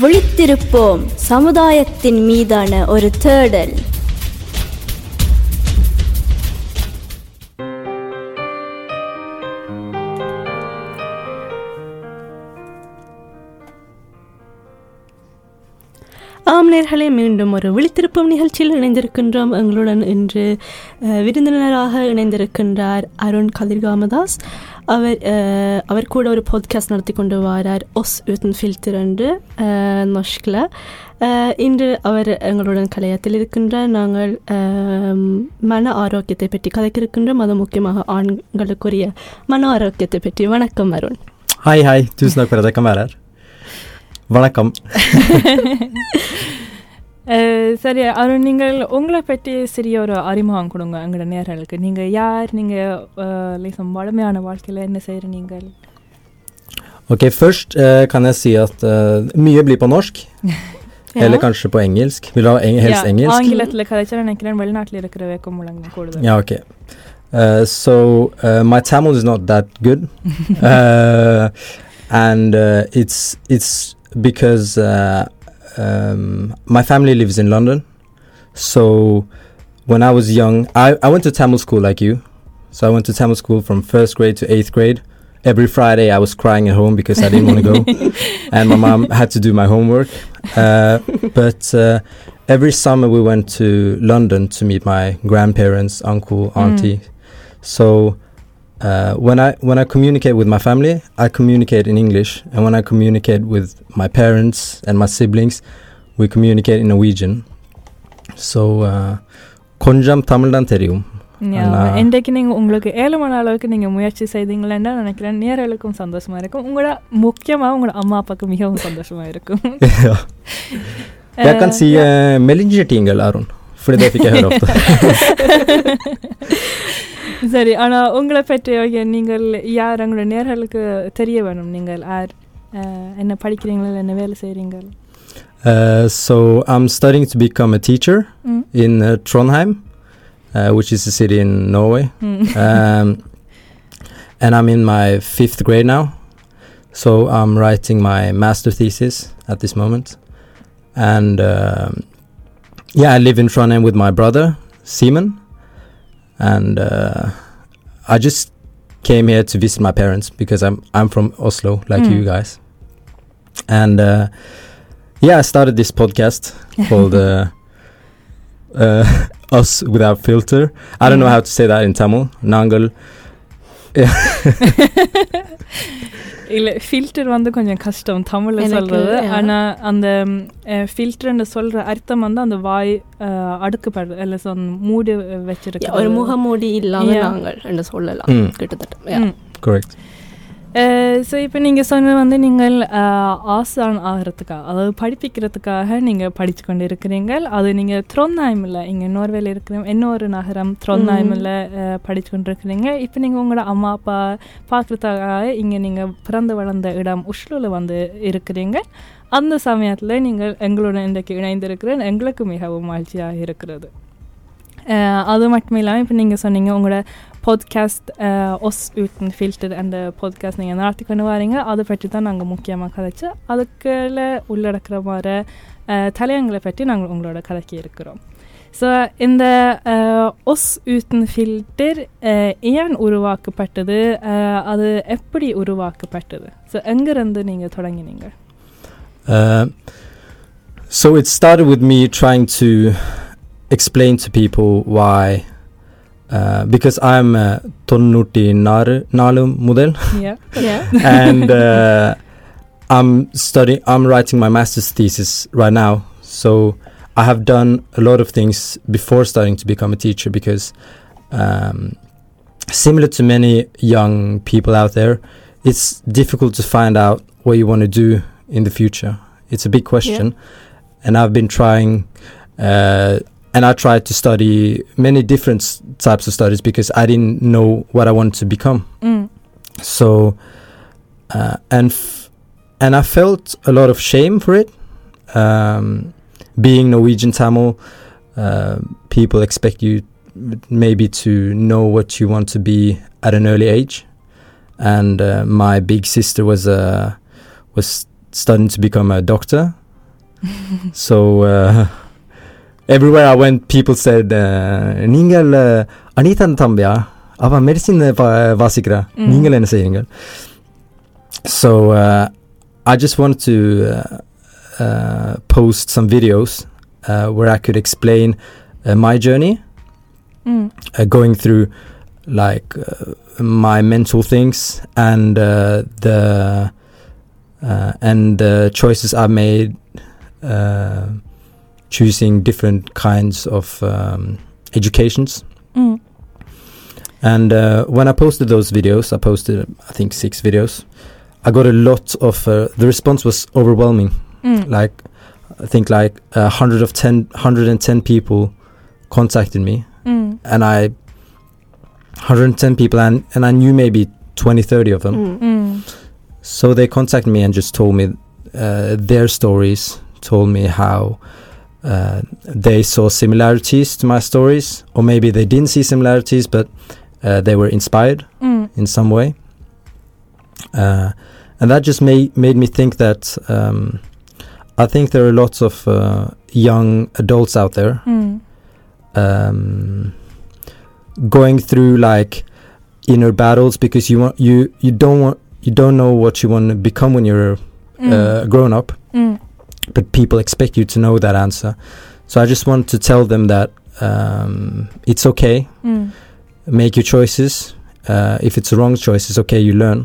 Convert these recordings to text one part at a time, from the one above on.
விழித்திருப்போம் சமுதாயத்தின் மீதான ஒரு தேடல். ஆம் நேர்களே மீண்டும் ஒரு விழித்திருப்பம் நிகழ்ச்சியில் இணைந்திருக்கின்றோம் எங்களுடன் இன்று அஹ், விருந்தினராக இணைந்திருக்கின்றார் Arun கதிர்காமதாஸ். over, eh, hvor det har vært podkast når det kunne være oss uten filter under eh, norskle. Eh, Indre over engloden eh, kalayatilir kundre nangal eh, mana aarokyate petti kadaikir kundre madamukke maha aangal korie mana aarokyate petti vanakkam Arun. Hei hei, tusen takk for at jeg kan være her. Vanakkam. சரி அருண் நீங்கள் உங்களை பற்றி சிறிய ஒரு அறிமுகம் கொடுங்க எங்களோட நேர்களுக்கு நீங்கள் யார் நீங்கள் liksom வளமையான வாழ்க்கையில் என்ன செய்கிற நீங்கள் Ok, først eh, kan jeg si at eh, mye blir på norsk, eller kanskje på engelsk. Vil du ha eng helst engelsk? ஆங்கிலத்தில் கதைச்சா நினைக்கிறேன் வெளிநாட்டில் இருக்கிற வேக்கம் முழங்க கூடுதல் Yeah, okay. Uh, so uh, my Tamil is not that good, uh, and uh, it's it's because uh, um, my family lives in London. So when I was young, I, I went to Tamil school like you. So I went to Tamil school from first grade to eighth grade. Every Friday I was crying at home because I didn't want to go, and my mom had to do my homework. Uh, but uh, every summer we went to London to meet my grandparents, uncle, auntie. So uh, when I when I communicate with my family, I communicate in English, and when I communicate with my parents and my siblings, we communicate in Norwegian. So uh, கொஞ்சம் தமிழ் தான் தெரியும் ஆனா- இன்றைக்கு நீங்கள் உங்களுக்கு ஏழு மணி அளவுக்கு நீங்கள் முயற்சி செய்தீங்களேன்னா நினைக்கிறேன் நேர்களுக்கும் சந்தோஷமா இருக்கும் உங்களோட முக்கியமாக உங்களோட அம்மா அப்பாவுக்கு மிகவும் சந்தோஷமா இருக்கும் Jeg kan si uh, meldingertingel, Aron. Fordi det fikk jeg høre ofte. சரி ஆனால் உங்களை பற்றி okay, நீங்கள் யார் உங்களோட நேர்களுக்கு தெரிய வேணும் நீங்கள் யார் அஹ், என்ன படிக்கிறீங்களா இல்லை என்ன வேலை செய்கிறீங்க Uh, so I'm studying to become a teacher ம் in uh, Trondheim, uh, which is a city in Norway. ம் um, and I'm in my fifth grade now. So I'm writing my master thesis at this moment. And um, yeah, I live in Trondheim with my brother, Simon. And uh, I just came here to visit my parents because I'm, I'm from Oslo, like Mm. you guys. And uh, yeah, I started this podcast called uh, uh, Us Without Filter. I don't know Mm. how to say that in Tamil. Nangal. இல்லை filter வந்து கொஞ்சம் கஷ்டம். தமிழில் சொல்கிறது. ஆனால் அந்த ஃபில்டர்னு சொல்கிற அர்த்தம் வந்து அந்த வாய் அடுக்குப்படுது. இல்லை சொல் மூடி வச்சிருக்க ஒரு முகமூடி இல்லாமல். நாங்கள் என்று சொல்லலாம் கிட்டத்தட்ட. Yeah. ஸோ இப்போ நீங்கள் சொன்னது வந்து நீங்கள் ஆசான் ஆகிறதுக்காக அதாவது படிப்பிக்கிறதுக்காக நீங்கள் படித்து கொண்டு இருக்கிறீங்கள் அது நீங்கள் த்ரோந்தாயமில் இங்கே நோர்வேல இருக்கிற இன்னொரு நகரம் த்ரோந்தாயமில் படித்து கொண்டு இருக்கிறீங்க இப்போ நீங்கள் உங்களோட அம்மா அப்பா பார்க்குறதுக்காக இங்கே நீங்கள் பிறந்து வளர்ந்த இடம் உஷ்லூவில் வந்து இருக்கிறீங்க. அந்த சமயத்தில் நீங்கள் எங்களுடன் இன்றைக்கு இணைந்திருக்கிறேன். எங்களுக்கு மிகவும் மகிழ்ச்சியாக இருக்கிறது. அது மட்டும் இல்லாமல் இப்போ நீங்கள் சொன்னீங்க உங்களோட பாட்காஸ்ட் ஒஸ் உட்டன் ஃபில்டர் அந்த பாட்காஸ்ட் நீங்கள் நடத்தி கொண்டு வரீங்க அதை பற்றி தான் நாங்கள் முக்கியமாக கதைச்சு அதுக்குள்ள உள்ளடக்கிற மாதிரி அஹ், தலையங்களை பற்றி நாங்கள் உங்களோட கதைக்கு இருக்கிறோம் ஸோ இந்த ஒஸ் உட்டன் ஃபில்டர் ஏன் உருவாக்கப்பட்டது அது எப்படி உருவாக்கப்பட்டது ஸோ எங்கேருந்து நீங்கள் தொடங்கினீங்க Uh, so it started with me trying to explain to people why. Uh, because I'm uh, Tonnuti Nalu Mudel Yeah. Yeah. and uh, I'm studying I'm writing my master's thesis right now. So I have done a lot of things before starting to become a teacher because um, similar to many young people out there it's difficult to find out what you want to do in the future. It's a big question. And I've been trying uh, and I tried to study many different s- types of studies because I didn't know what I wanted to become Mm. so uh, and f- and I felt a lot of shame for it. Um, being Norwegian Tamil, uh, people expect you maybe to know what you want to be at an early age, and uh, my big sister was uh, was studying to become a doctor, so uh, everywhere I went, people said, uh, "நீங்கள் uh, அனிதன் தம்பியா அவன் medicine வாசிக்கிறா Mm. நீங்கள் என்ன செய்றீங்க So uh, I just wanted to uh, uh, post some videos uh, where I could explain uh, my journey, ம் uh, going through like uh, my mental things and uh, the uh, and the choices I made, uh, choosing different kinds of um, educations. Mm. And uh, when I posted those videos, I posted I think six videos. I got a lot of uh, the response was overwhelming. Mm. Like I think like uh, 100 of 10 110 people contacted me mm. and I 110 people and and I knew maybe 20 30 of them. Mm. mm. So they contacted me and just told me uh, their stories, told me how uh, they saw similarities to my stories, or maybe they didn't see similarities, but uh, they were inspired mm. in some way. Uh, and that just made made me think that um, I think there are lots of uh, young adults out there mm. um, going through like inner battles because you want you you don't want you don't know what you want to become when you're mm. Uh, grown up mm but people expect you to know that answer so i just want to tell them that um, it's okay ம் make your choices uh, if it's a wrong choice it's okay you learn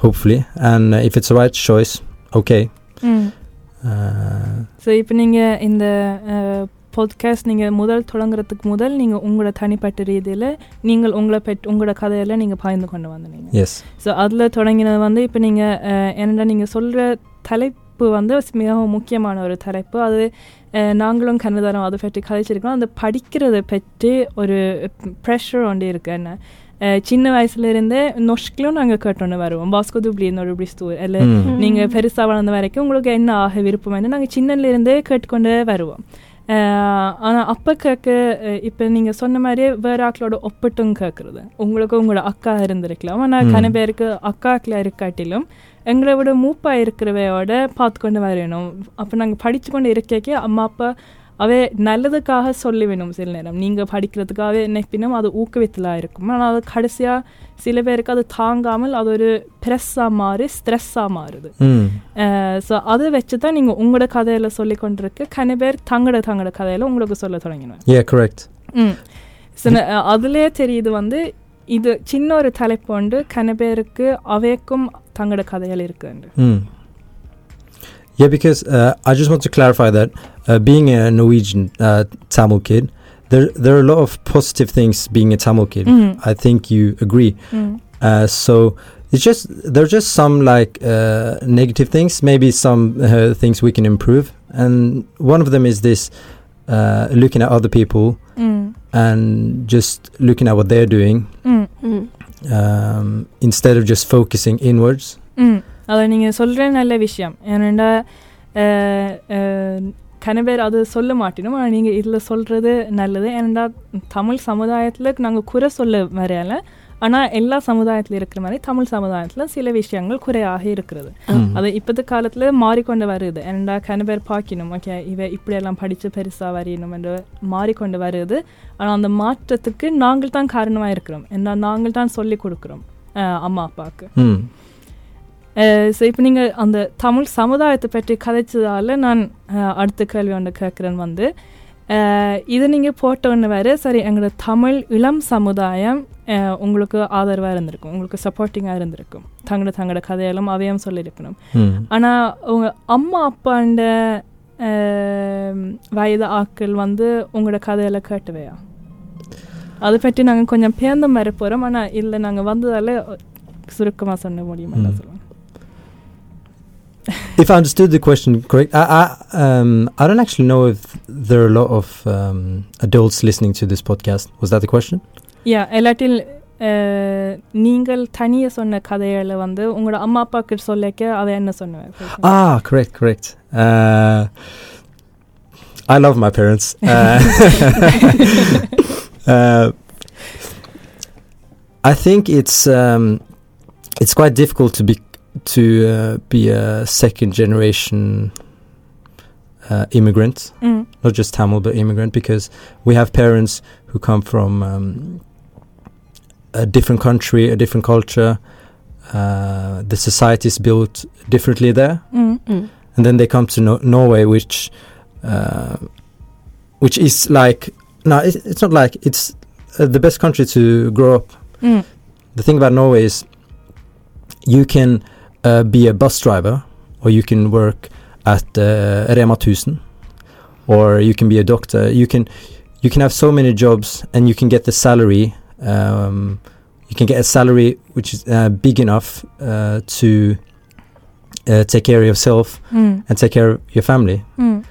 hopefully and uh, if it's the right choice okay ம் uh, so இப்போ நீங்கள் இந்த podcast நீங்கள் முதல் தொடங்குறதுக்கு முதல் நீங்கள் உங்களோட தனிப்பட்ட ரீதியில் நீங்கள் உங்களை பெட் உங்களோட கதையில் நீங்கள் பாய்ந்து கொண்டு வந்தீங்க yes ஸோ அதில் தொடங்கினது வந்து இப்போ நீங்கள் என்னடா நீங்கள் சொல்கிற தலைப்பு வந்து மிகவும் முக்கியமான ஒரு தலைப்பு. அது நாங்களும் கண்ணதாரம் அதை பற்றி கதைச்சிருக்கோம். அந்த படிக்கிறதை பற்றி ஒரு ப்ரெஷர் ஒன்று இருக்கு என்ன? அஹ், சின்ன வயசுலேருந்தே நொஷ்கிலும் நாங்கள் கேட்டோன்னு வருவோம். பாஸ்கோ துப்ளி என்னோட பிடிஸ்து இல்லை. நீங்கள் பெருசாக வளர்ந்த வரைக்கும் உங்களுக்கு என்ன ஆக விருப்பம்? நாங்கள் சின்னலேருந்தே கேட்டுக்கொண்டே வருவோம். ஆனால் அப்போ கேட்க இப்போ நீங்கள் சொன்ன மாதிரியே வேறு ஆக்களோட ஒப்பிட்டும் கேட்குறது உங்களுக்கு உங்களோட அக்கா இருந்திருக்கலாம். ஆனால். கன பேருக்கு அக்காக்களை இருக்காட்டிலும் எங்களை விட மூப்பாக இருக்கிறவையோட பார்த்து கொண்டு வரணும் அப்போ நாங்கள் படித்து கொண்டு இருக்கே அம்மா அப்பா அவை நல்லதுக்காக சொல்லி வேணும் சில நேரம். நீங்கள் படிக்கிறதுக்காகவே நினைப்பினும் அது ஊக்குவித்தலாக இருக்கும். ஆனால் அது கடைசியாக சில பேருக்கு அது தாங்காமல் அது ஒரு ப்ரெஸ்ஸாக மாறி ஸ்ட்ரெஸ்ஸாக மாறுது. ஸோ அதை வச்சு தான் நீங்கள் உங்களோட கதையில் சொல்லி கொண்டிருக்கு கன பேர் தங்களோட தங்களோட கதையில் உங்களுக்கு சொல்ல தொடங்கினேன் ஸோ அதுலேயே தெரியுது வந்து இது சின்ன ஒரு தலைப்பு உண்டு. கன பேருக்கு அவைக்கும் தங்களோட கதைகள் இருக்குண்டு Mm. Yeah, because uh, I just want to clarify that uh, being a Norwegian uh, Tamil kid, there there are a lot of positive things being a Tamil kid. Mm. I think you agree. Mm. so it's just there's just some like uh, negative things, maybe some uh, things we can improve, and one of them is this looking at other people mm. and just looking at what they're doing mm. Mm. um, instead of just focusing inwards. Mm. அதை நீங்கள் சொல்கிற நல்ல விஷயம் ஏனெண்டா கன பேர் அது சொல்ல மாட்டினோம் ஆனால் நீங்கள் இதில் சொல்கிறது நல்லது ஏனெண்டா தமிழ் சமுதாயத்தில் நாங்கள் குறை சொல்ல வரையால ஆனால் எல்லா சமுதாயத்தில் இருக்கிற மாதிரி தமிழ் சமுதாயத்தில் சில விஷயங்கள் குறையாக இருக்கிறது. அது இப்போது காலத்தில் மாறிக்கொண்டு வருது ஏன்டா கன பேர் பார்க்கணும் ஓகே இவ இப்படியெல்லாம் படித்து பெருசாக வரையணும் என்று மாறிக்கொண்டு வருது ஆனால் அந்த மாற்றத்துக்கு நாங்கள் தான் காரணமாக இருக்கிறோம் ஏன்னா நாங்கள் தான் சொல்லி கொடுக்குறோம் அம்மா அப்பாவுக்கு. ஸோ இப்போ நீங்கள் அந்த தமிழ் சமுதாயத்தை பற்றி கதைச்சதால நான் அஹ், அடுத்த கேள்வி ஒன்று கேட்குறேன் வந்து. அஹ், இது நீங்கள் போட்டோன்னு வேறு சரி எங்களோட தமிழ் இளம் சமுதாயம் உங்களுக்கு ஆதரவாக இருந்திருக்கும் உங்களுக்கு சப்போர்ட்டிங்காக இருந்திருக்கும். தங்களோட தங்களோட கதையெல்லாம் அவையும் சொல்லியிருக்கணும். ஆனால் உங்கள் அம்மா அப்பாண்ட வயது ஆட்கள் வந்து உங்களோட கதையில கேட்டுவையா? அதை பற்றி நாங்கள் கொஞ்சம் பேர்ந்த மாதிரி போகிறோம் ஆனால் இல்லை நாங்கள் வந்ததால சுருக்கமாக சொல்ல முடியுமா? ம். சொல்லுவேன் if I understood the question correct, I I, um, I don't actually know if there are a lot of um, adults listening to this podcast. Was that the question? யா இல்லாட்டில் அஹ், நீங்கள் தனியாக சொன்ன கதைகளை வந்து உங்களோட அம்மா அப்பாவுக்கு சொல்லிக்க அவ என்ன சொன்னவன் Ah, correct, correct. Uh, I love my parents. Uh, uh, I think it's um, it's quite difficult to be to uh, be a second generation uh, immigrant, Mm. not just Tamil but immigrant, because we have parents who come from um, a different country, a different culture. Uh, the society is built differently there, Mm. Mm. and then they come to no- Norway, which uh, which is like no, it's, it's not like it's uh, the best country to grow up. Mm. The thing about Norway is you can uh, be a bus driver, or you can work at uh, Rema 1000, or you can be a doctor. You can you can have so many jobs, and you can get the salary. Um, you can get a salary which is uh, big enough uh, to uh, take care of yourself Mm. and take care of your family. Mm.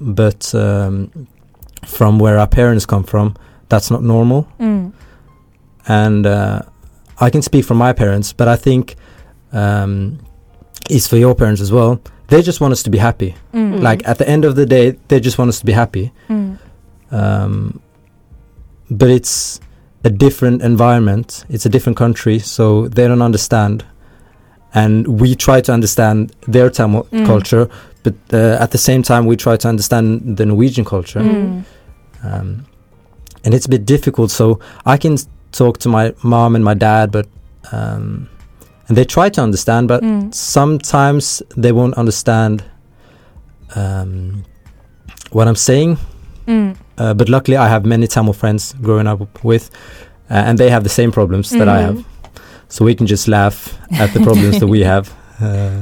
But um, from where our parents come from, that's not normal. Mm. And uh, I can speak for my parents, but I think um, it's for your parents as well. They just want us to be happy. Mm. Like at the end of the day, they just want us to be happy. Mm. Um, but it's a different environment. It's a different country, so they don't understand. And we try to understand their Tamil Mm. culture, but uh, at the same time, we try to understand the Norwegian culture. Mm. Um, and it's a bit difficult. So I can talk to my mom and my dad, but um, and they try to understand, but Mm. sometimes they won't understand um, what I'm saying. Mm. Uh, but luckily, I have many Tamil friends growing up with, uh, and they have the same problems that I Mm. have. So we can just laugh at the problems that we have. Uh,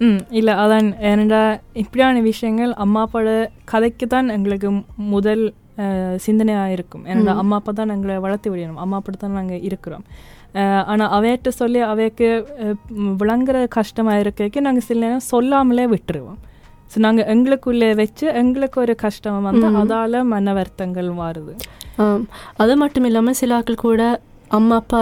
ம் இல்லை அதான் ஏனண்டா இப்படியான விஷயங்கள் அம்மா அப்பாவோட கதைக்கு தான் எங்களுக்கு மு- முதல் சிந்தனையாக இருக்கும் ஏனண்டா ம். அம்மா அப்பா தான் எங்களை வளர்த்து விடணும் அம்மா அப்படி தான் நாங்கள் இருக்கிறோம் ஆனால் அவையிட்ட சொல்லி அவைக்கு விளங்குற கஷ்டமாக இருக்கைக்கு நாங்கள் சில நேரம் சொல்லாமலே விட்டுருவோம். ஸோ நாங்கள் எங்களுக்குள்ளே வச்சு எங்களுக்கு ஒரு கஷ்டம் வந்து. அதால் மன வருத்தங்கள் மாறுது. அது மட்டும் இல்லாமல் சில ஆட்கள் கூட அம்மா அப்பா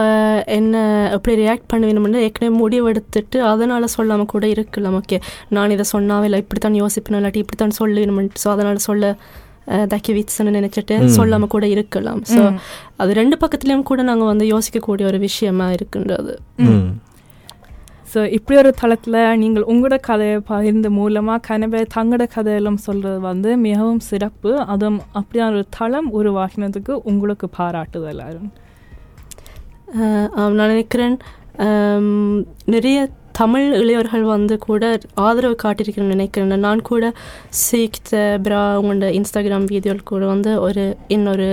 என்ன எப்படி ரியாக்ட் பண்ணுவேணும்னு ஏற்கனவே முடிவெடுத்துட்டு அதனால் சொல்லாமல் கூட இருக்கலாம். ஓகே நான் இதை சொன்னாவே இல்லை இப்படி தான் யோசிப்பேன் இல்லாட்டி இப்படி தான் ஸோ அதனால் சொல்ல தக்கி வித்ஸ்ன்னு நினச்சிட்டு ம். சொல்லாமல் கூட இருக்கலாம் ஸோ. அது ரெண்டு பக்கத்துலேயும் கூட நாங்கள் வந்து யோசிக்கக்கூடிய ஒரு விஷயமா இருக்கின்றது. ஸோ இப்படி ஒரு தளத்தில் நீங்கள் உங்களோட கதையை பகிர்ந்த மூலமாக கனவே தங்களோட கதையெல்லாம் சொல்கிறது வந்து மிகவும் சிறப்பு அதுவும் அப்படியான ஒரு தளம் உருவாக்கினதுக்கு உங்களுக்கு அஹ் ஆம், நான் நினைக்கிறேன் நிறைய தமிழ் இளையவர்கள் வந்து கூட ஆதரவு காட்டியிருக்கிறேன்னு நினைக்கிறேன் நான் கூட சீக்த பிரா உங்களோட இன்ஸ்டாகிராம் வீடியோவில் கூட வந்து ஒரு இன்னொரு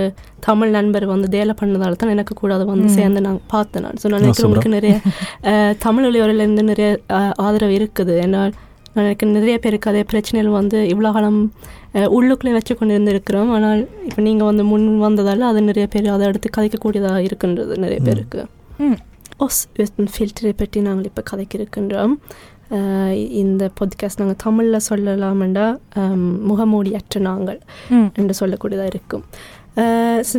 தமிழ் நண்பர் வந்து தேலை பண்ணதால தான் எனக்கு கூட அதை வந்து. சேர்ந்து நான் பார்த்தேன் நான் ஸோ நான் நினைக்கிறேன். உங்களுக்கு நிறைய தமிழ் இளையவர்லேருந்து நிறைய ஆதரவு இருக்குது ஏன்னால் நான் எனக்கு நிறைய பேருக்கு அதே பிரச்சனைகள் வந்து இவ்வளோ காலம் உள்ளுக்குள்ளே வச்சு கொண்டு இருந்திருக்கிறோம் ஆனால் இப்போ நீங்கள் வந்து முன் வந்ததால் அது நிறைய பேர் அதை எடுத்து கதைக்கக்கூடியதாக இருக்கின்றது நிறைய. பேருக்கு ம் oss utan filter பற்றி நாங்கள் இப்போ கதைக்க இருக்கின்றோம் அஹ், இந்த பாட்காஸ்ட் நாங்கள் தமிழில் சொல்லலாமெண்டா முகமூடியற்ற நாங்கள் ம் என்று சொல்லக்கூடியதாக இருக்கும் அஹ், so,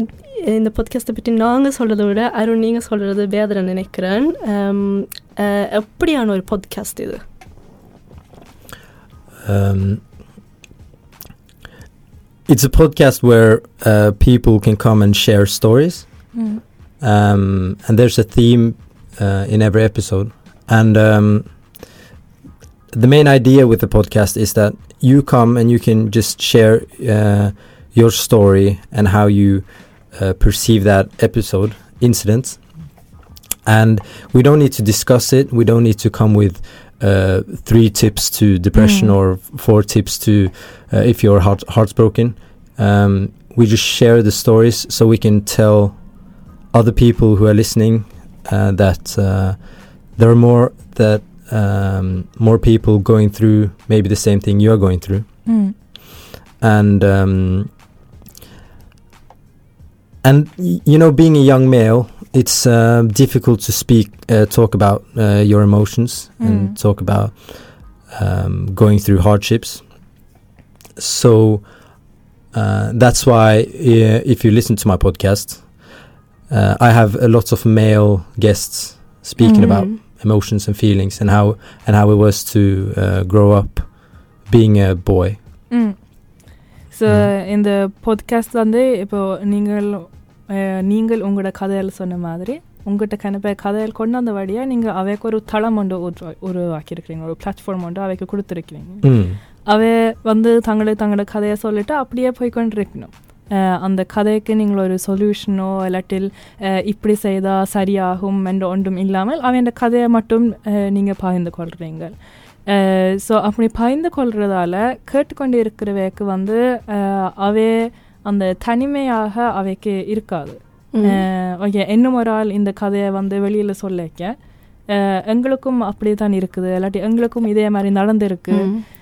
இந்த பாட்காஸ்ட்டை பற்றி நாங்கள் சொல்கிறத விட அருண் நீங்கள் சொல்கிறது வேதனை நினைக்கிறேன் அம், அஹ், எப்படியான ஒரு பாட்காஸ்ட் இது Um, it's a podcast where uh, people can come and share stories, ம் um, and there's a theme uh, in every episode. And um, the main idea with the podcast is that you come and you can just share uh, your story and how you uh, perceive that episode incident. And we don't need to discuss it. We don't need to come with uh, three tips to depression Mm. or four tips to uh, if your heart heart's broken. Um, we just share the stories so we can tell other people who are listening that uh, there are more that um, more people going through maybe the same thing you are going through, ம் and um, and you know, being a young male, it's uh, difficult to speak, uh, talk about uh, your emotions, Mm. and talk about um, going through hardships. So uh, that's why, uh, if you listen to my podcast, uh, I have a lot of male guests speaking about Mm. emotions and feelings and how and how it was to uh, grow up being a boy. ம் so ம். இந்த podcast வந்து இப்போ நீங்கள் அஹ், நீங்கள் உங்களோட கதையில் சொன்ன மாதிரி உங்கள்கிட்ட கணப்பை கதையில் கொண்டாந்த வழியாக நீங்கள் அவைக்கு ஒரு தளம் ஒன்று உருவா உருவாக்கியிருக்கிறீங்க ஒரு பிளாட்ஃபார்ம் ஒன்று அவைக்கு கொடுத்துருக்கிறீங்க Mm. அவ வந்து தங்களை தங்களோட கதையை சொல்லிட்டு அப்படியே போய் கொண்டிருக்கணும் அஹ் அந்த கதைக்கு நீங்கள் ஒரு சொல்யூஷனோ இல்லாட்டில் அஹ் இப்படி செய்தால் சரியாகும் என்ற ஒன்றும் இல்லாமல் அவன் கதையை மட்டும் நீங்கள் பகிர்ந்து கொள்கிறீங்க ஸோ அப்படி பகிர்ந்து கொள்றதால கேட்டுக்கொண்டு இருக்கிறவைக்கு வந்து அவே அந்த தனிமையாக அவைக்கு இருக்காது. ஓகே இன்னும் ஒரு ஆள் இந்த கதையை வந்து வெளியில் சொல்லிக்க. எங்களுக்கும் அப்படி தான் இருக்குது இல்லாட்டி எங்களுக்கும் இதே மாதிரி நடந்திருக்கு.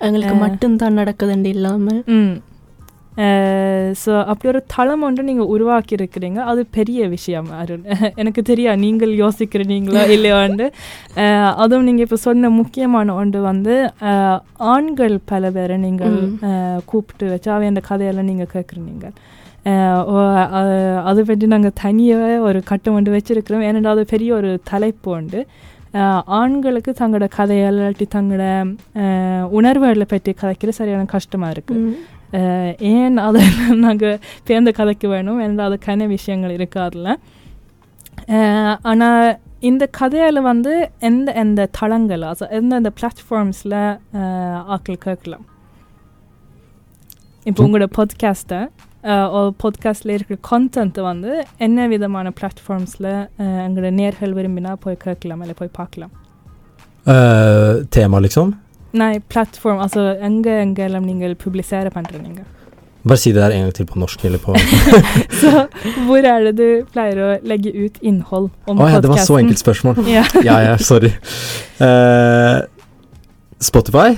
எங்களுக்கு. மட்டும்தான் நடக்குதுன்னு இல்லாமல். ஸோ அப்படி ஒரு தளம் ஒன்று நீங்கள் உருவாக்கி இருக்கிறீங்க அது பெரிய விஷயம் அருண். எனக்கு தெரியா நீங்கள் யோசிக்கிறீங்களா இல்லையாண்டு அதுவும் நீங்கள் இப்போ சொன்ன முக்கியமான ஒன்று வந்து ஆண்கள் பல பேரை நீங்கள் கூப்பிட்டு வச்சு அவன் அந்த கதையெல்லாம் நீங்கள் கேட்குறீங்க. அதை பற்றி நாங்கள் தனியாக ஒரு கட்டம் ஒன்று வச்சுருக்கிறோம். ஏனென்றால் அது பெரிய ஒரு தலைப்பு உண்டு ஆண்களுக்கு தங்களோட கதையை இல்லாட்டி தங்களோட உணர்வுகளை பற்றி கதைக்கிற சரியான கஷ்டமாக இருக்குது ஏன் அதை நாங்கள் பேர்ந்த கதைக்கு வேணும் என்ற அதுக்கான விஷயங்கள் இருக்கு அதில் ஆனால் இந்த கதையில் வந்து எந்த எந்த தளங்கள் அது எந்தெந்த பிளாட்ஃபார்ம்ஸில் ஆக்கள் கேட்கலாம் இப்போ உங்களோட பாட்காஸ்ட்டை பாட்காஸ்டில் இருக்கிற கான்டென்ட் வந்து என்ன விதமான பிளாட்ஃபார்ம்ஸில் எங்களோட நேர்கள் விரும்பினா போய் கேட்கலாம் இல்லை போய் பார்க்கலாம் Uh, tema liksom. Nei, plattform. Altså engelningel publisere på entreninger. Bare si det der en gang til på norsk eller på Så hvor er det du pleier å legge ut innhold om podkasten? Oh, ja, det var så enkelt spørsmål. ja. ja, sorry. Uh, Spotify?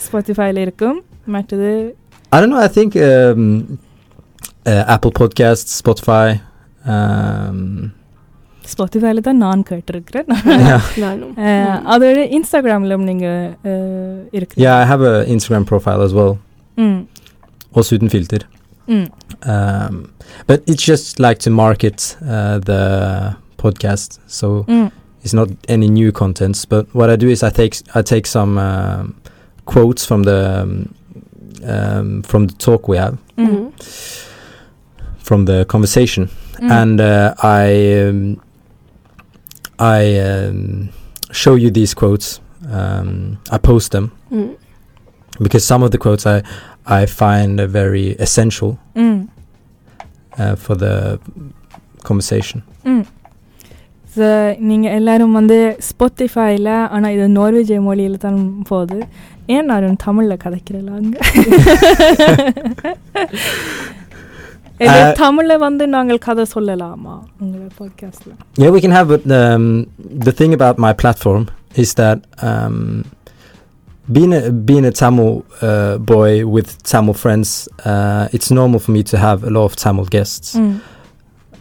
Spotify lirkum. Mertede I don't know, I think um, uh, Apple Podcasts, Spotify um, ஸ்பாட்டிஃபைல தான் நான் கேட்டிருக்கிறேன். அதோட இன்ஸ்டாகிராமிலும் நீங்கள் இருக்கு. Yeah I have a Instagram profile as well oss uten filter. Mm. Um, but it's just like to market uh, the podcast, so it's not any new contents. But what I do is I take I take some um, quotes from the um, um, from the talk we have, mm-hmm. from the conversation, mm-hmm. and uh, I. I um, show you these quotes. Um, I post them ம். because some of the quotes I I find uh, very essential ம் uh, for the conversation. ம் so நீங்கள் எல்லாரும் வந்து ஸ்பாட்டிஃபைல ஆனால் இது நார்வேஜிய மொழியில் தான் போகுது ஏன் நான் தமிழில் கதைக்கிறலாங்க Uh, தமிழில் வந்து நாங்கள் கதை சொல்லலாமா உங்களோட பாட்காஸ்டில் Yeah, we can have, but um, the thing about my platform is that um, being a being a Tamil uh, boy with Tamil friends, uh, it's normal for me to have a lot of Tamil guests. ம்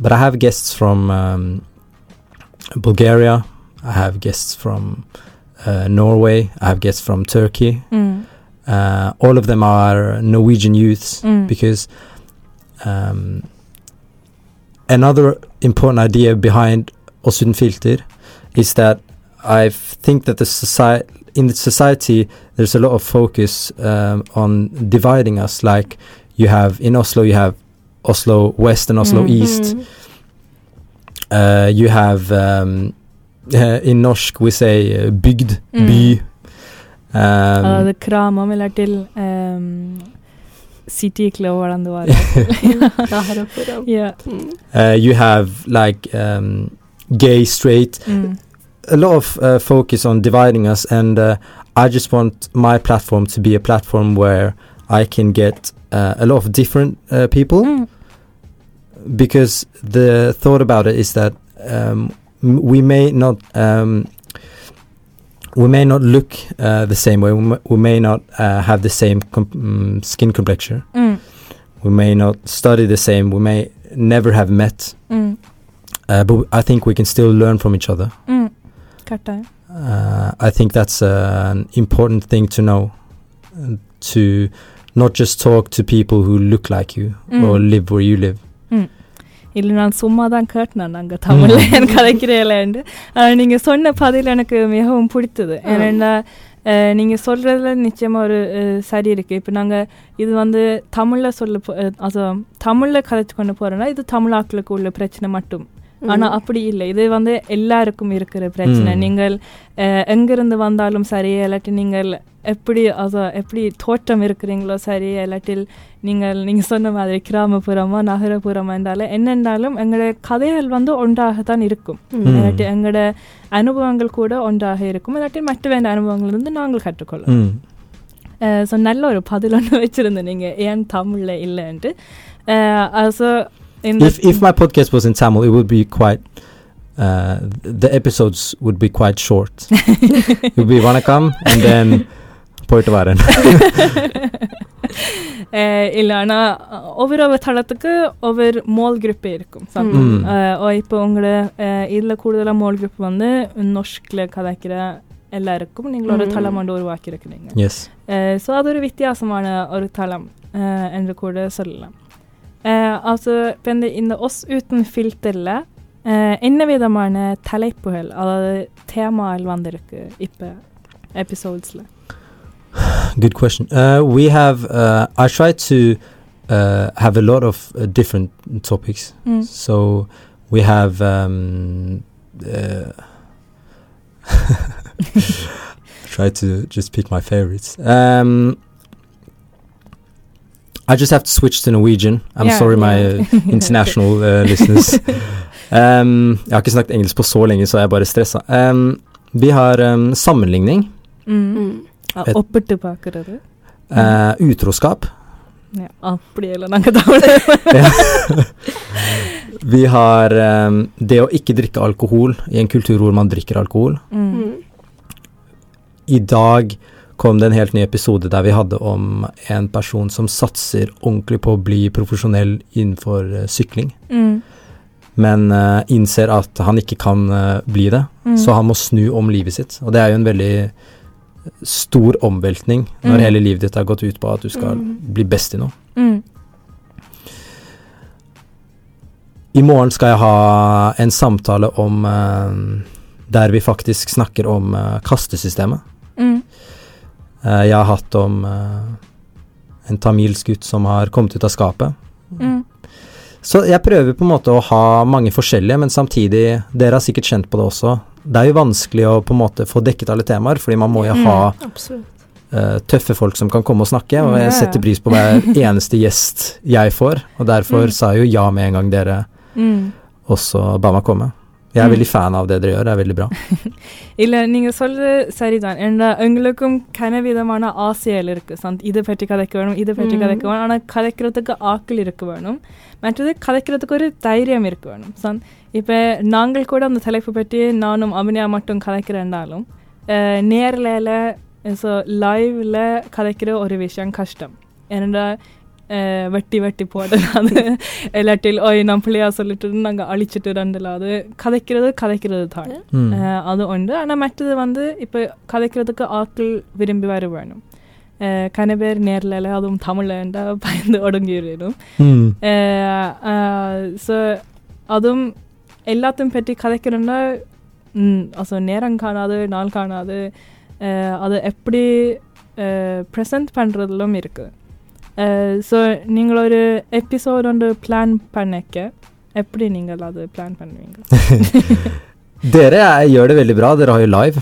But I have guests from um, Bulgaria. I have guests from uh, Norway. I have guests from Turkey. ம் Uh, all of them are Norwegian youths ம் because um, another important idea behind Oss uten Filter is that I think that the society in the society there's a lot of focus um, on dividing us. Like you have in Oslo, you have Oslo West and Oslo Mm. East. Mm. Uh, you have um, in Norsk we say uh, bygd, Mm. by. Um, City varandra år. ja. Yeah. Uh, you have like um, gay, straight. Mm. A lot of uh, focus on dividing us and uh, I just want my platform to be a platform where I can get uh, a lot of different uh, people mm. because the thought about it is that um, we may not um, we may not look uh, the same way. We, may not uh, have the same comp- mm, skin complexion. Mm. We may not study the same. We may never have met. Mm. Uh, but I think we can still learn from each other. Mm. Uh, I think that's uh, an important thing to know. Uh, to not just talk to people who look like you mm. or live where you live. Mm. இல்லை நான் சும்மா தான் கேட்டினேன். நாங்கள் தமிழில் கதைக்கிறேன்ட்டு நீங்கள் சொன்ன பதில் எனக்கு மிகவும் பிடித்தது. ஏன்னா நீங்கள் சொல்கிறதுல நிச்சயமாக ஒரு சரி இருக்குது இப்போ நாங்கள் இது வந்து தமிழில் சொல்ல அது தமிழில் கதைச்சு கொண்டு போகிறோன்னா இது தமிழாக்களுக்கு உள்ள பிரச்சனை மட்டும். ஆனா அப்படி இல்லை. இது வந்து எல்லாருக்கும் இருக்கிற பிரச்சனை. நீங்கள் எங்கிருந்து வந்தாலும் சரி இல்லாட்டி நீங்கள் எப்படி அத எப்படி தோற்றம் இருக்கிறீங்களோ சரி இல்லாட்டில் நீங்கள் நீங்கள் சொன்ன மாதிரி கிராமப்புறமா நகரப்புறமா இருந்தாலும் என்னென்றாலும் எங்களுடைய கதைகள் வந்து ஒன்றாகத்தான் இருக்கும். இல்லாட்டி எங்களோட அனுபவங்கள் கூட ஒன்றாக இருக்கும். இல்லாட்டி மற்ற வேண்ட அனுபவங்கள் இருந்து நாங்கள் கற்றுக்கொள்ளலாம். ஸோ நல்ல ஒரு பதில் ஒன்று வச்சுருந்தேன் நீங்கள் ஏன் தமிழில் இல்லைன்ட்டு. So If if my podcast was in Tamil, it would be quite. Uh, the episodes would be quite short. it would be Vanakam and then போயிட்டு வரேன் இல்லை ஆனால் ஒவ்வொரு ஒவ்வொரு தளத்துக்கு ஒவ்வொரு மோல் குரூப்பே இருக்கும் ம். இப்போ உங்களோட இதில் கூடுதலாக மோல் குரூப் வந்து நொஷ்கில் கதைக்கிற எல்லாருக்கும் நீங்கள் ஒரு ம். தளம் ஒன்று உருவாக்கியிருக்கிறீங்க yes ஸோ அது ஒரு வித்தியாசமான ஒரு தளம் eh, என்று கூட சொல்லலாம் Eh, alltså vänder in oss uten filterle. Eh, Innevidamarne eh, teleipohel, alla tema elvanderku ippe episodesle. Good question. Uh, we have, uh, I try to uh, have a lot of uh, different topics. Mm. So we have, um, uh, try to just pick my favorites. Um, i just have to switch to Norwegian. I'm yeah, sorry, my uh, international uh, listeners. Um, jeg har ikke snakket engelsk på så lenge, så jeg er bare stressa. Um, vi har um, sammenligning. Mm. mm. Et, opp og tilbake, det. Uh, eh, utroskap. Ja. Vi har um, det å ikke drikke alkohol i en kultur hvor man drikker alkohol. Mm. mm. I dag kom det en helt ny episode der vi hadde om en person som satser ordentlig på å bli profesjonell innenfor eh, sykling, mm. men uh, innser at han ikke kan uh, bli det. Mm. Så han må snu om livet sitt. Og det er jo en veldig stor omveltning når mm. hele livet ditt har gått ut på at du skal mm. bli best i noe. Mm. I morgen skal jeg ha en samtale om uh, der vi faktisk snakker om kastesystemet. Mm jeg har hatt om eh, en tamilsk gutt som har kommet ut av skapet. Mm. Så jeg prøver på en måte å ha mange forskjellige, men samtidig Dere har sikkert kjent på det også. Det er jo vanskelig å på en måte få dekket alle temaer, fordi man må jo Mm. ha mm, eh, tøffe folk som kan komme og snakke, og jeg setter pris på hver eneste gjest jeg får, og derfor Mm. sa jeg jo ja med en gang dere ம் også ba meg komme. Jeg er Mm. veldig fan av det dere gjør, det er veldig bra. இல்லை நீங்கள் சொல்கிறது சரிதான் ஏன்னா எங்களுக்கும் கனவிதமான ஆசைகள் இருக்குது சந்த் இதை பற்றி கதைக்க வேணும் இதை பற்றி. கதைக்க வேணும் ஆனால் கதைக்கிறதுக்கு ஆக்கள் இருக்க வேணும் மற்றது கதைக்கிறதுக்கு ஒரு தைரியம் இருக்க வேணும் சந்த் இப்போ நாங்கள் கூட அந்த தலைப்பு பற்றி நானும் அபிநயா மட்டும் கதைக்கிறேன்னாலும் நேரில் ஸோ லைவில் கதைக்கிற ஒரு விஷயம் கஷ்டம் ஏன்னா வெட்டி வெட்டி போடலாது இல்லாட்டில் ஓய் நான் பிள்ளையா சொல்லிட்டு நாங்கள் அழிச்சிட்டு ரெண்டுலாது கதைக்கிறது கதைக்கிறது தான் அது உண்டு ஆனால் மற்றது வந்து இப்போ கதைக்கிறதுக்கு ஆட்கள் விரும்பி வர வேணும் கன பேர் நேரில் அதுவும் தமிழ்லண்டா பயந்து ஒடுங்கிடும். ஸோ அதுவும் எல்லாத்தையும் பற்றி ம், also நேரம் காணாது நாள் காணாது அது எப்படி ப்ரெசன்ட் பண்ணுறதுலும் இருக்குது ஸோ நீங்கள் ஒரு எபிசோட் ஒன்று பிளான் பண்ணிக்க எப்படி நீங்கள் அது பிளான் பண்ணுவீங்க Dere er, gjør det veldig bra, dere har jo live,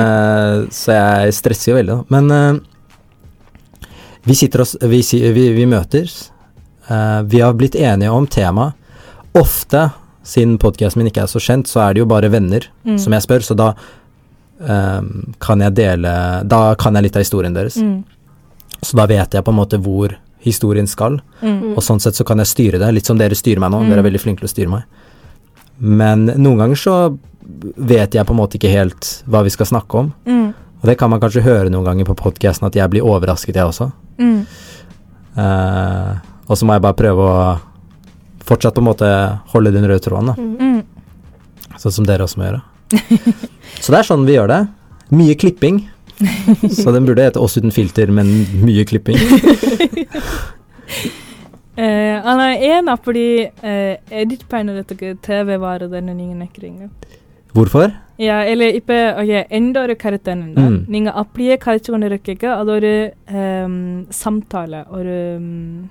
Eh, så jeg stresser jo veldig. da. Men eh, vi sitter oss Vi, si- vi, vi møtes. Eh, vi har blitt enige om tema. Ofte, siden podkasten min ikke er så kjent, så er det jo bare venner Mm. som jeg spør, så da eh, kan jeg dele Da kan jeg litt av historien deres. Mm. Så da vet jeg på en måte hvor historien skal. Mm. Og sånn sett så kan jeg styre det, litt som dere styrer meg nå. Mm. Dere er veldig flinke til å styre meg. Men noen ganger så vet jeg på en måte ikke helt hva vi skal snakke om. Mm. Og det kan man kanskje høre noen ganger på podkasten, at jeg blir overrasket, jeg også. Mm. Eh, og så må jeg bare prøve å fortsatt på en måte holde den røde tråden, da. Mm. Sånn som dere også må gjøre. Så det er sånn vi gjør det. Mye klipping. Så den burde hete Oss uten filter, men mye klipping. eh, han er en av de eh, editpeinerettige TV-varer denne nye nekringen. Hvorfor? Ja, eller ikke okay, enda en karakter. Mm. Ninga applie karakterene rekker og det er um, samtale og um,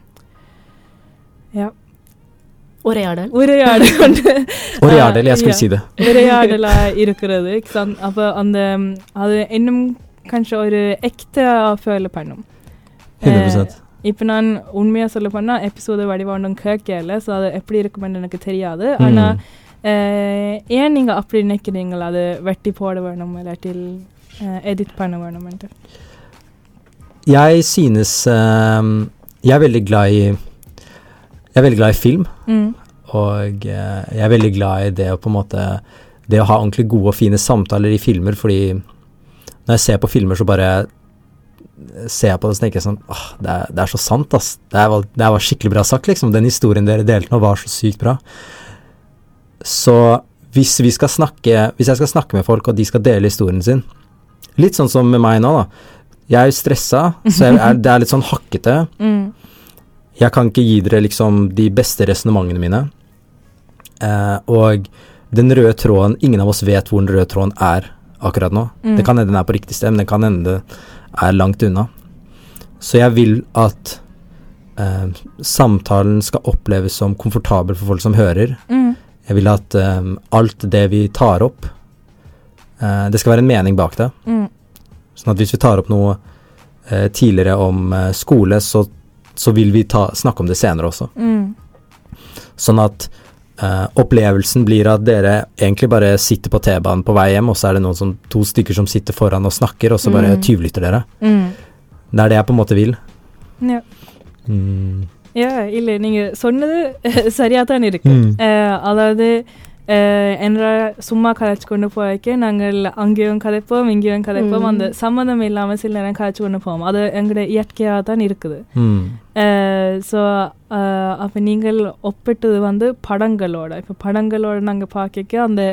Ja. Oreardel. Oreardel. Oreardel, jeg skulle si det. Oreardel er ikke sant? Appa, ande, eh, hadde ennum kanske ஒரு extra feel பண்ணும் 100%. இப்போ நான் உண்மையாக சொல்ல போனால் episode வடிவாண்டும் கேட்கல so அது எப்படி இருக்குமென்னு எனக்கு தெரியாது Mm. ஆனால் ஏன் நீங்கள் அப்படி நினைக்கிறீங்களா அது வெட்டி போட வேணும் இல்லாட்டில் எடிட் பண்ண வேணும்ன்ட்டு Jeg synes ehm, Jeg er veldig glad i Jeg er veldig glad i film. ம் Og eh, jeg er veldig glad i det å på en måte Det å ha ordentlig gode og fine samtaler i filmer, fordi når jeg ser på filmer, så bare ser jeg på det og tenker jeg sånn Åh, det er, det er så sant, ass. Det, er, det var skikkelig bra sagt, liksom. Den historien dere delte nå, var så sykt bra. Så hvis vi skal snakke Hvis jeg skal snakke med folk, og de skal dele historien sin Litt sånn som med meg nå, da. Jeg er jo stressa, så jeg er, det er litt sånn hakkete. Mm. Jeg kan ikke gi dere liksom de beste resonnementene mine. Eh, og den røde tråden Ingen av oss vet hvor den røde tråden er akkurat nå. Mm. Det kan hende den er på riktig sted, men det kan hende det er langt unna. Så jeg vil at eh, samtalen skal oppleves som komfortabel for folk som hører. Mm. Jeg vil at eh, alt det vi tar opp eh, Det skal være en mening bak det. Mm. Sånn at hvis vi tar opp noe eh, tidligere om eh, skole, så, så vil vi ta, snakke om det senere også. Mm. Sånn at eh, opplevelsen blir at dere egentlig bare sitter på T-banen på vei hjem, og så er det noen som, to stykker som sitter foran og snakker, og så bare Mm. tyvlytter dere. Mm. Det er det jeg på en måte vil. Ja. Mm. ja இல்லை நீங்கள் சொன்னது சரியாக தான் இருக்கு Mm. அஹ், அதாவது அஹ், என்ற சும்மா கதைச்சு கொண்டு போய்க்க நாங்கள் அங்கேயும் கதைப்போம் இங்கேயும் கதைப்போம். அந்த சம்மந்தம் இல்லாமல் சில நேரம் கதைச்சு கொண்டு போவோம். அது எங்களுடைய இயற்கையாக தான் இருக்குது. ஸோ அப்போ நீங்கள் ஒப்பிட்டது வந்து படங்களோட. இப்போ படங்களோட நாங்கள் பார்க்க அந்த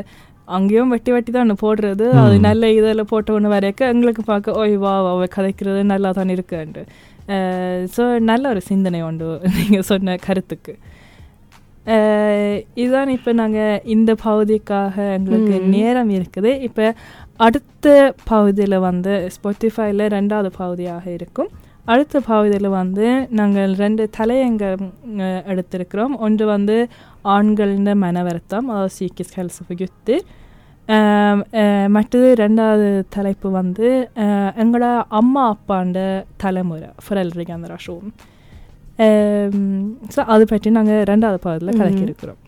அங்கேயும் வெட்டி வெட்டி தான் போடுறது. அது. நல்ல இதில் போட்ட ஒன்று வரைக்க எங்களுக்கு பார்க்க ஓய் வா அவ கதைக்கிறது நல்லா தான் இருக்குன்ட்டு ஸோ நல்ல ஒரு சிந்தனை உண்டு நீங்கள் சொன்ன கருத்துக்கு. இதுதான் இப்போ நாங்கள் இந்த பகுதிக்காக எங்களுக்கு. நேரம் இருக்குது. இப்போ அடுத்த பகுதியில் வந்து ஸ்பாட்டிஃபைல ரெண்டாவது பகுதியாக இருக்கும். அடுத்த பகுதியில் வந்து நாங்கள் ரெண்டு தலையங்கம் எடுத்திருக்கிறோம். ஒன்று வந்து ஆண்களின் மன வருத்தம் அதாவது gutter அஹ், அஹ், மற்றது ரெண்டாவது தலைப்பு வந்து எங்களோட அம்மா அப்பாண்ட தலைமுறை föräldrageneration ஸோ அதை பற்றி நாங்கள் ரெண்டாவது பகுதியில் ம். கலக்கியிருக்கிறோம்